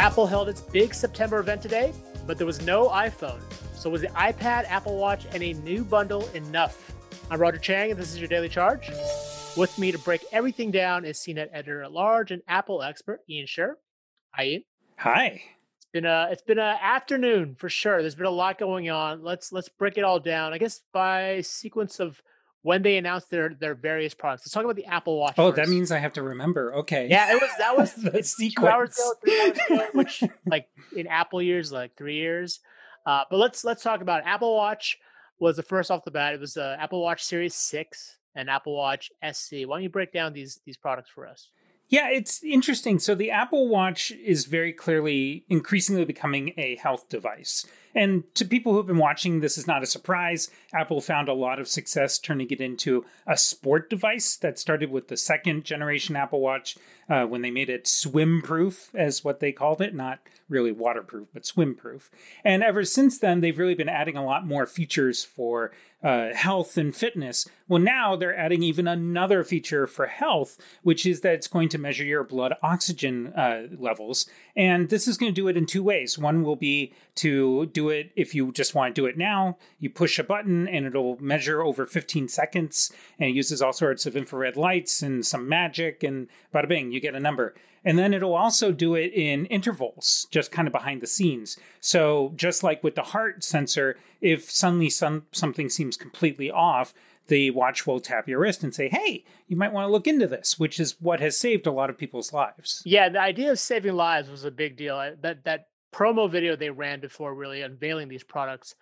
Apple held its big September event today, but there was no iPhone. So was the iPad, Apple Watch, and a new bundle enough? I'm Roger Cheng, and this is your Daily Charge. With me to break everything down is CNET editor at large and Apple expert Ian Sherr. Hi, Ian. Hi. It's been a it's been an afternoon for sure. There's been a lot going on. Let's let's break it all down. I guess by sequence of when they announced their their various products. Let's talk about the Apple Watch. Oh, first. that means I have to remember. Okay. Yeah, it was that was the it's two hours sequence. ago, three hours ago, which like in Apple years, like three years. Uh, but let's let's talk about it. Apple Watch was the first off the bat. It was uh, Apple Watch Series Six and Apple Watch SE. Why don't you break down these these products for us? Yeah, it's interesting. So the Apple Watch is very clearly increasingly becoming a health device. And to people who've been watching, this is not a surprise. Apple found a lot of success turning it into a sport device that started with the second generation Apple Watch uh, when they made it swim proof, as what they called it, not really waterproof, but swim proof. And ever since then, they've really been adding a lot more features for uh, health and fitness. Well, now they're adding even another feature for health, which is that it's going to measure your blood oxygen uh, levels. And this is going to do it in two ways. One will be to do it if you just want to do it now. You push a button and it'll measure over 15 seconds. And it uses all sorts of infrared lights and some magic, and bada bing, you get a number. And then it'll also do it in intervals, just kind of behind the scenes. So, just like with the heart sensor, if suddenly some, something seems completely off, the watch will tap your wrist and say, hey, you might want to look into this, which is what has saved a lot of people's lives. Yeah, the idea of saving lives was a big deal. That that promo video they ran before really unveiling these products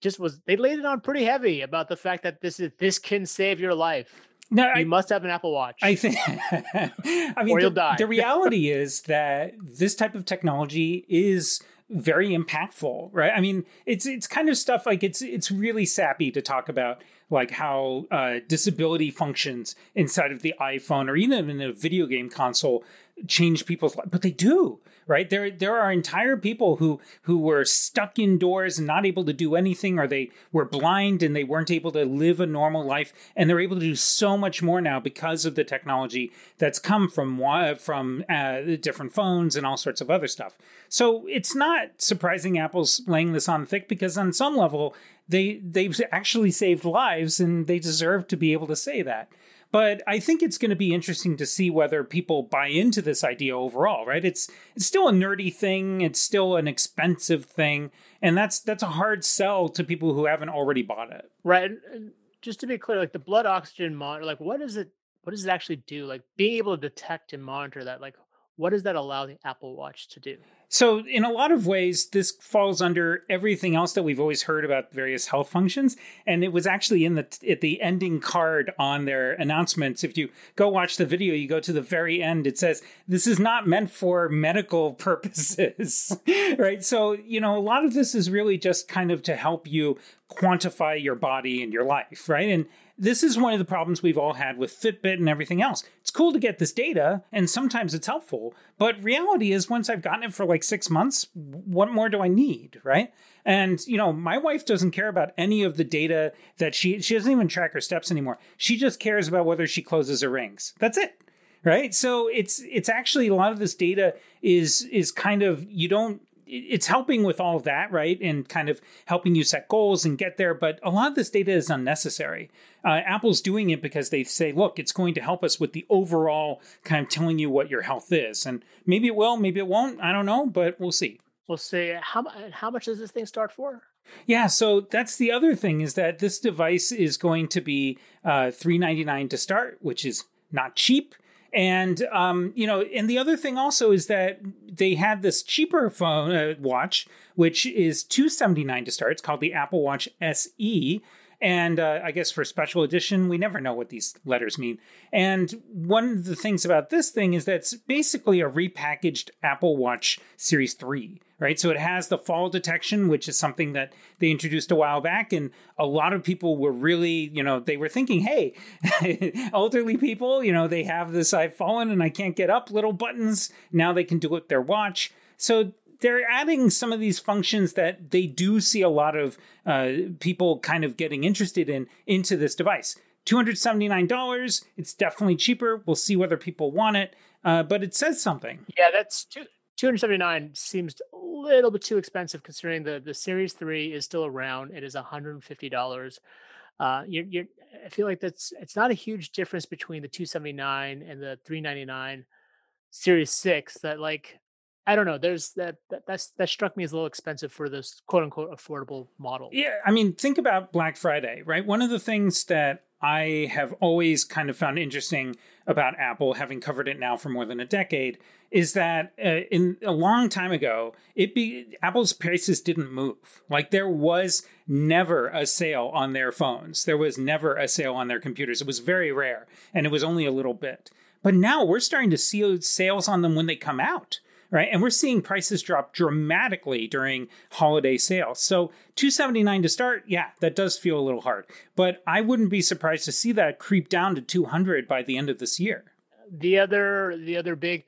just was they laid it on pretty heavy about the fact that this is this can save your life. No, You I, must have an Apple Watch. I think, I mean, Or you'll the, die. the reality is that this type of technology is very impactful, right? I mean, it's it's kind of stuff like it's it's really sappy to talk about like how uh, disability functions inside of the iPhone or even in a video game console change people's lives, but they do, right? There there are entire people who who were stuck indoors and not able to do anything, or they were blind and they weren't able to live a normal life, and they're able to do so much more now because of the technology that's come from from uh, different phones and all sorts of other stuff. So it's not surprising Apple's laying this on thick because on some level they they've actually saved lives and they deserve to be able to say that. But I think it's going to be interesting to see whether people buy into this idea overall, right? It's it's still a nerdy thing, it's still an expensive thing, and that's that's a hard sell to people who haven't already bought it. Right. And, just to be clear, like the blood oxygen monitor, like what does it what does it actually do? Like being able to detect and monitor that, like what does that allow the Apple Watch to do? So, in a lot of ways, this falls under everything else that we've always heard about various health functions, and it was actually in the at the ending card on their announcements. If you go watch the video, you go to the very end. It says this is not meant for medical purposes, right? So, you know, a lot of this is really just kind of to help you quantify your body and your life, right? And this is one of the problems we've all had with Fitbit and everything else. It's cool to get this data, and sometimes it's helpful, but reality is once I've gotten it for like six months, what more do I need, right? And you know, my wife doesn't care about any of the data that she she doesn't even track her steps anymore. She just cares about whether she closes her rings. That's it right so it's it's actually a lot of this data is is kind of you don't it's helping with all of that right and kind of helping you set goals and get there but a lot of this data is unnecessary uh, apple's doing it because they say look it's going to help us with the overall kind of telling you what your health is and maybe it will maybe it won't i don't know but we'll see We'll see. how how much does this thing start for? Yeah, so that's the other thing is that this device is going to be uh, three ninety nine to start, which is not cheap. And um, you know, and the other thing also is that they had this cheaper phone uh, watch, which is two seventy nine to start. It's called the Apple Watch SE. And uh, I guess for special edition, we never know what these letters mean. And one of the things about this thing is that it's basically a repackaged Apple Watch Series 3, right? So it has the fall detection, which is something that they introduced a while back. And a lot of people were really, you know, they were thinking, hey, elderly people, you know, they have this I've fallen and I can't get up little buttons. Now they can do it with their watch. So they're adding some of these functions that they do see a lot of uh, people kind of getting interested in into this device. $279, it's definitely cheaper. We'll see whether people want it, uh, but it says something. Yeah, that's two. 279 seems a little bit too expensive considering the the Series 3 is still around. It is $150. Uh, you're, you're, I feel like that's it's not a huge difference between the 279 and the 399 Series 6 that like I don't know. There's that, that that's that struck me as a little expensive for this quote unquote affordable model. Yeah, I mean, think about Black Friday, right? One of the things that I have always kind of found interesting about Apple, having covered it now for more than a decade, is that uh, in a long time ago, it be Apple's prices didn't move. Like there was never a sale on their phones. There was never a sale on their computers. It was very rare, and it was only a little bit. But now we're starting to see sales on them when they come out right? And we're seeing prices drop dramatically during holiday sales. So 279 to start, yeah, that does feel a little hard. But I wouldn't be surprised to see that creep down to 200 by the end of this year. The other the other big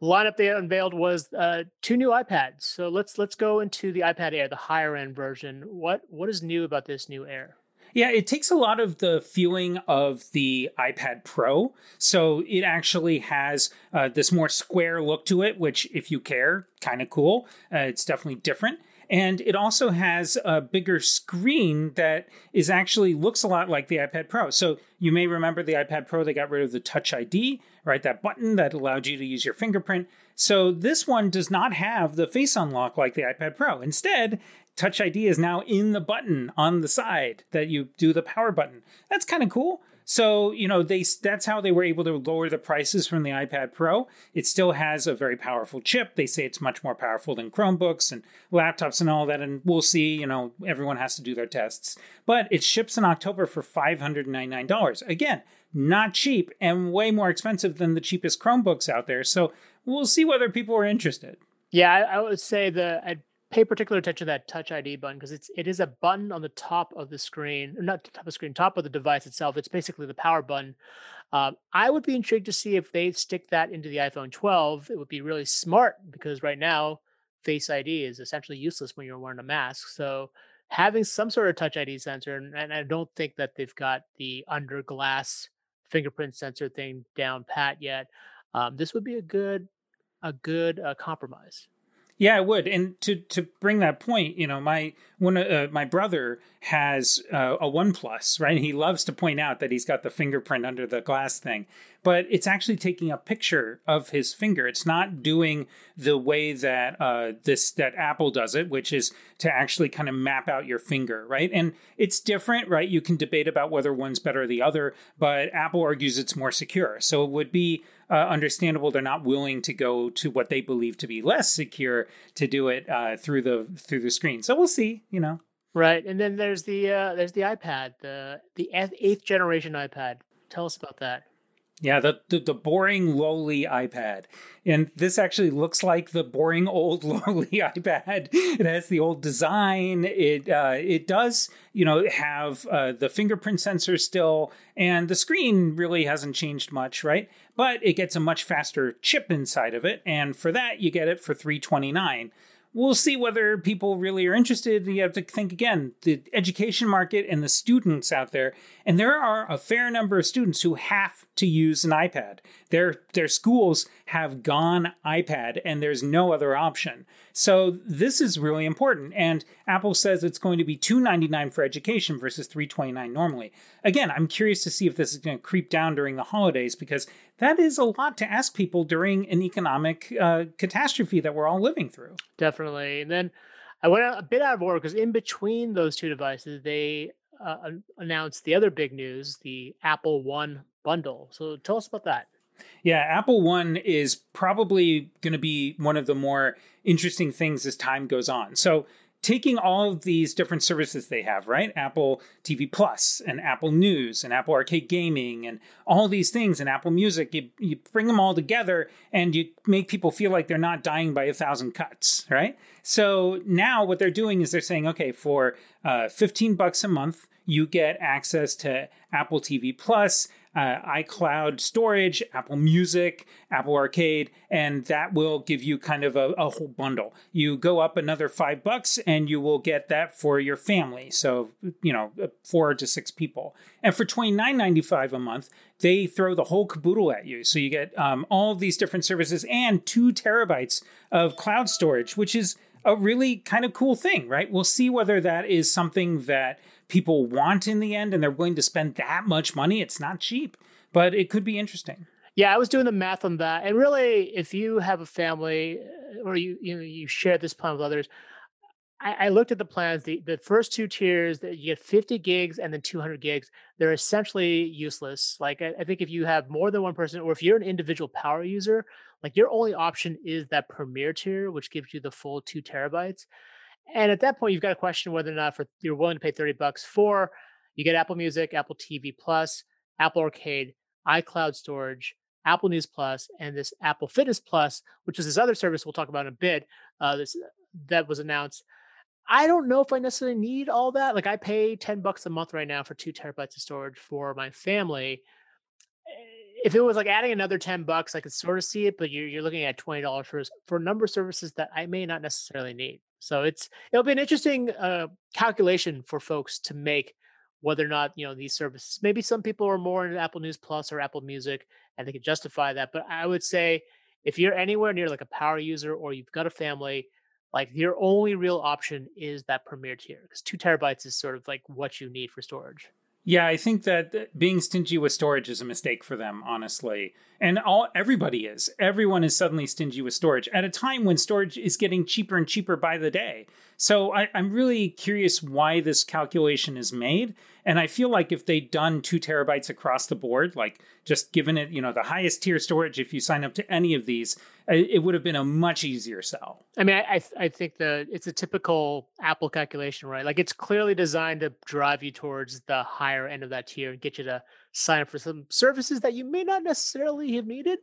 lineup they unveiled was uh, two new iPads. So let's let's go into the iPad Air, the higher end version. What what is new about this new Air? Yeah, it takes a lot of the feeling of the iPad Pro. So it actually has uh, this more square look to it, which, if you care, kind of cool. Uh, it's definitely different. And it also has a bigger screen that is actually looks a lot like the iPad Pro. So you may remember the iPad Pro, they got rid of the Touch ID, right? That button that allowed you to use your fingerprint. So this one does not have the face unlock like the iPad Pro. Instead, Touch ID is now in the button on the side that you do the power button. That's kind of cool. So, you know, they that's how they were able to lower the prices from the iPad Pro. It still has a very powerful chip. They say it's much more powerful than Chromebooks and laptops and all that and we'll see, you know, everyone has to do their tests. But it ships in October for $599. Again, not cheap and way more expensive than the cheapest Chromebooks out there. So, we'll see whether people are interested. Yeah, I, would say the I'd pay particular attention to that Touch ID button because it's it is a button on the top of the screen, not top of the screen, top of the device itself. It's basically the power button. Um, I would be intrigued to see if they stick that into the iPhone 12. It would be really smart because right now Face ID is essentially useless when you're wearing a mask. So having some sort of Touch ID sensor, and, and I don't think that they've got the under glass fingerprint sensor thing down pat yet. Um, this would be a good a good uh, compromise. Yeah, I would. And to to bring that point, you know, my one uh, my brother has uh, a OnePlus, right? And he loves to point out that he's got the fingerprint under the glass thing, but it's actually taking a picture of his finger. It's not doing the way that uh, this that Apple does it, which is to actually kind of map out your finger, right? And it's different, right? You can debate about whether one's better or the other, but Apple argues it's more secure. So it would be uh, understandable they're not willing to go to what they believe to be less secure to do it uh, through the through the screen. So we'll see. You know. Right, and then there's the uh, there's the iPad, the the eighth generation iPad. Tell us about that. Yeah, the, the, the boring lowly iPad, and this actually looks like the boring old lowly iPad. It has the old design. It uh, it does you know have uh, the fingerprint sensor still, and the screen really hasn't changed much, right? But it gets a much faster chip inside of it, and for that you get it for three twenty nine we'll see whether people really are interested. You have to think again the education market and the students out there. And there are a fair number of students who have to use an iPad. Their, their schools have gone iPad and there's no other option. So this is really important. And Apple says it's going to be 299 for education versus 329 normally. Again, I'm curious to see if this is going to creep down during the holidays because that is a lot to ask people during an economic uh, catastrophe that we're all living through. Definitely. And then I went out a bit out of order because in between those two devices, they uh, announced the other big news, the Apple One bundle. So tell us about that. Yeah, Apple One is probably going to be one of the more interesting things as time goes on. So taking all of these different services they have, right? Apple TV Plus and Apple News and Apple Arcade Gaming and all these things and Apple Music, you, you bring them all together and you make people feel like they're not dying by a thousand cuts, right? So now what they're doing is they're saying, okay, for uh, 15 bucks a month, you get access to Apple TV Plus, uh, iCloud storage, Apple Music, Apple Arcade, and that will give you kind of a, a, whole bundle. You go up another five bucks and you will get that for your family. So, you know, four to six people. And for $29.95 a month, they throw the whole caboodle at you. So you get um, all these different services and two terabytes of cloud storage, which is a really kind of cool thing, right? We'll see whether that is something that people want in the end and they're willing to spend that much money. It's not cheap, but it could be interesting. Yeah, I was doing the math on that. And really, if you have a family uh, or you you know you share this plan with others, I, I looked at the plans. The the first two tiers that you get 50 gigs and then 200 gigs, they're essentially useless. Like I, I think if you have more than one person, or if you're an individual power user, like your only option is that premier tier, which gives you the full two terabytes. And at that point, you've got to question whether or not for you're willing to pay 30 bucks for you get Apple Music, Apple TV Plus, Apple Arcade, iCloud storage, Apple News Plus, and this Apple Fitness Plus, which is this other service we'll talk about in a bit. Uh, this that was announced. I don't know if I necessarily need all that. Like I pay 10 bucks a month right now for two terabytes of storage for my family if it was like adding another 10 bucks, I could sort of see it, but you're, you're looking at $20 for, for a number of services that I may not necessarily need. So it's, it'll be an interesting uh, calculation for folks to make whether or not, you know, these services, maybe some people are more into Apple News Plus or Apple Music and they can justify that. But I would say if you're anywhere near like a power user or you've got a family, like your only real option is that premier tier because two terabytes is sort of like what you need for storage. Yeah, I think that being stingy with storage is a mistake for them, honestly. And all everybody is. Everyone is suddenly stingy with storage at a time when storage is getting cheaper and cheaper by the day. So I, am really curious why this calculation is made. And I feel like if they'd done two terabytes across the board, like just given it, you know, the highest tier storage, if you sign up to any of these, it would have been a much easier sell. I mean, I I think the it's a typical Apple calculation, right? Like it's clearly designed to drive you towards the higher end of that tier and get you to sign up for some services that you may not necessarily have needed.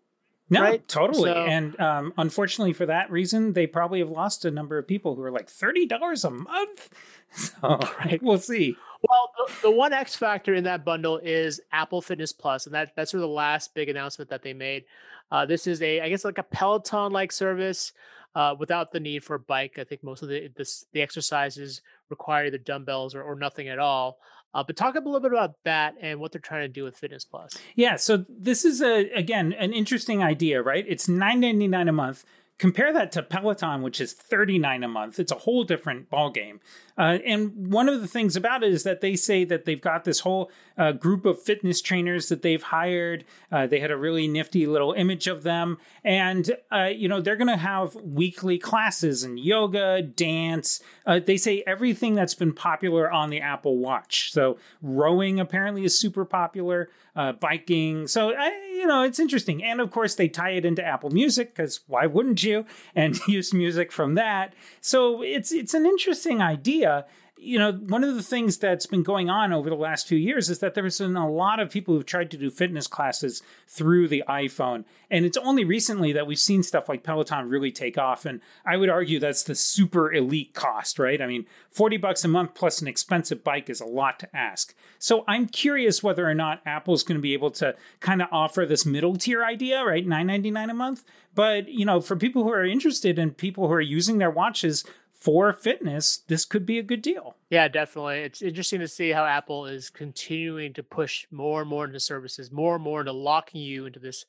No, right? totally. So, and um, unfortunately, for that reason, they probably have lost a number of people who are like thirty dollars a month. So right. we'll see. Well, the, the, one X factor in that bundle is Apple Fitness Plus, and that that's sort of the last big announcement that they made. Uh, this is a, I guess, like a Peloton-like service uh, without the need for a bike. I think most of the this, the exercises require either dumbbells or, or nothing at all. Uh, but talk a little bit about that and what they're trying to do with Fitness Plus. Yeah, so this is a again an interesting idea, right? It's nine ninety nine a month. Compare that to Peloton, which is thirty nine a month. It's a whole different ballgame. Uh, and one of the things about it is that they say that they've got this whole uh, group of fitness trainers that they've hired. Uh, they had a really nifty little image of them. And, uh, you know, they're going to have weekly classes and yoga, dance. Uh, they say everything that's been popular on the Apple Watch. So rowing apparently is super popular, uh, biking. So, you know, it's interesting. And of course, they tie it into Apple Music because why wouldn't you? And use music from that. So it's, it's an interesting idea you know, one of the things that's been going on over the last few years is that there's been a lot of people who've tried to do fitness classes through the iPhone. And it's only recently that we've seen stuff like Peloton really take off. And I would argue that's the super elite cost, right? I mean, 40 bucks a month plus an expensive bike is a lot to ask. So I'm curious whether or not Apple's going to be able to kind of offer this middle tier idea, right? 9.99 a month. But, you know, for people who are interested and people who are using their watches for fitness, this could be a good deal. Yeah, definitely. It's interesting to see how Apple is continuing to push more and more into services, more and more into locking you into this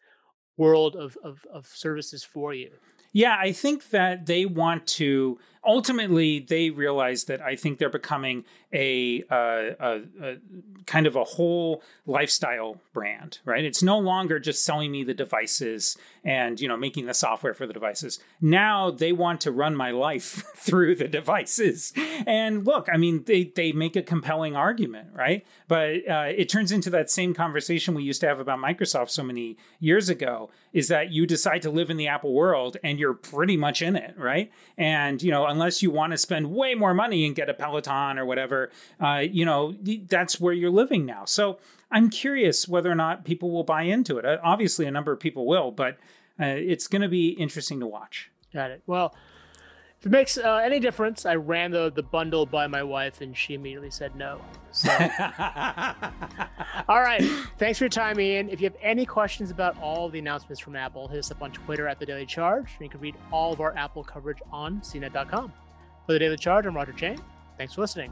world of, of, of services for you. Yeah, I think that they want to ultimately they realize that I think they're becoming a, uh, a, a, kind of a whole lifestyle brand, right? It's no longer just selling me the devices and you know making the software for the devices. Now they want to run my life through the devices. And look, I mean, they they make a compelling argument, right? But uh, it turns into that same conversation we used to have about Microsoft so many years ago. Is that you decide to live in the Apple world and you're pretty much in it, right? And you know unless you want to spend way more money and get a Peloton or whatever, uh, you know, that's where you're living now. So I'm curious whether or not people will buy into it. Uh, obviously, a number of people will, but uh, it's going to be interesting to watch. Got it. Well, If it makes uh, any difference, I ran the, the bundle by my wife and she immediately said no. So. all right. Thanks for your time, Ian. If you have any questions about all the announcements from Apple, hit us up on Twitter at The Daily Charge. And you can read all of our Apple coverage on CNET.com. For The Daily Charge, I'm Roger Cheng. Thanks for listening.